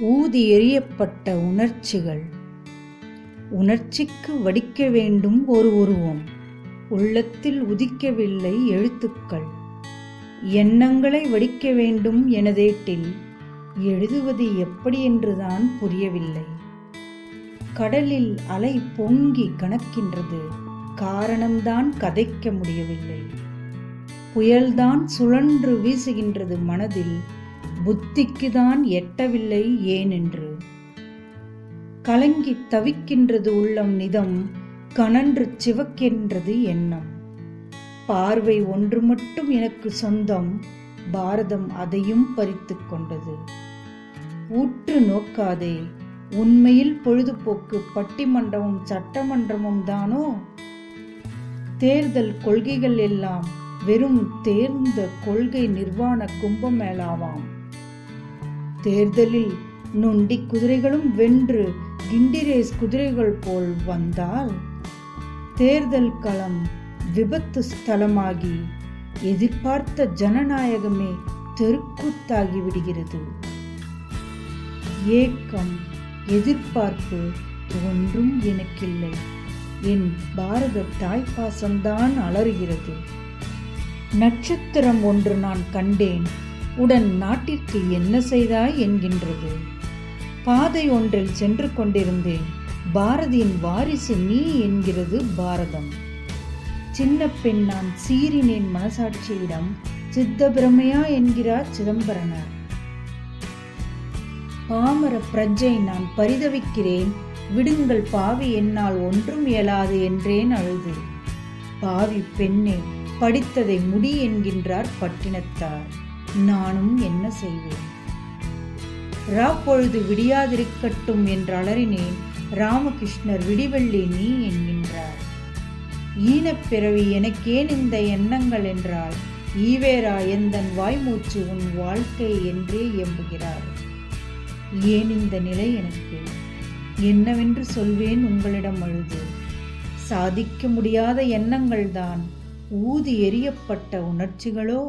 ஊதி எறியப்பட்ட உணர்ச்சிகள். உணர்ச்சிக்கு வடிக்க வேண்டும் ஒரு உருவம். உள்ளத்தில் உதிக்கவில்லை எழுத்துக்கள். எண்ணங்களை வடிக்க வேண்டும் எனதேட்டில் எழுதுவது எப்படி என்றுதான் புரியவில்லை. கடலில் அலை பொங்கி கணக்கின்றது. காரணம்தான் கதைக்க முடியவில்லை. புயல்தான் சுழன்று வீசுகின்றது மனதில் புத்திக்குதான் எட்டவில்லை ஏனென்று. கலங்கி தவிக்கின்றது உள்ளம் நிதம் கனன்று சிவக்கின்றது எண்ணம். பார்வை ஒன்று மட்டும் எனக்கு சொந்தம் பாரதம் அதையும் பறித்து கொண்டது. ஊற்று நோக்காதே உண்மையில் பொழுதுபோக்கு பட்டிமன்றமும் சட்டமன்றமும் தானோ? தேர்தல் கொள்கைகள் எல்லாம் வெறும் தேர்ந்த கொள்கை நிர்வாண கும்பமேளாவாம். தேர்தலில் நொண்டி குதிரைகளும் வென்று கிண்டிரேஸ் குதிரைகள் போல் வந்தால் தேர்தல் களம் விபத்து ஸ்தலமாகி எதிர்பார்த்த ஜனநாயகமே தெருக்கூத்தாகி விடுகிறது. ஏக்கம் எதிர்பார்ப்பு ஒன்றும் எனக்கில்லை. என் பாரத தாய்ப்பாசம்தான் அலறுகிறது. நட்சத்திரம் ஒன்று நான் கண்டேன். உடன் நாட்டிற்கு என்ன செய்தாய் என்கின்றது. பாதை ஒன்றில் சென்று கொண்டிருந்தேன். பாரதியின் வாரிசு நீ என்கிறது பாரதம். சின்ன பெண் நான் சீறினேன் மனசாட்சியிடம். சித்த பிரமையா என்கிறார் சிதம்பரனார். பாமர பிரஜை நான் பரிதவிக்கிறேன். விடுங்கள் பாவி என்னால் ஒன்றும் இயலாது என்றேன் அழுது. பாவி பெண்ணே படித்ததை முடி என்கின்றார் பட்டினத்தார். நானும் என்ன செய்வேன்? ராப்பொழுது விடியாதிருக்கட்டும் என்று அலறினேன். ராமகிருஷ்ணர் விடிவெள்ளி நீ என்கின்றார். ஈனப்பிறவி எனக்கேன் இந்த எண்ணங்கள் என்றால் ஈவேரா எந்தன் வாய்மூச்சு உன் வாழ்க்கை என்றே எம்புகிறார் ஏன் இந்த நிலை எனக்கு? என்னவென்று சொல்வேன் உங்களிடம் அழுது. சாதிக்க முடியாத எண்ணங்கள்தான். ஊதி எறியப்பட்ட உணர்ச்சிகளோ?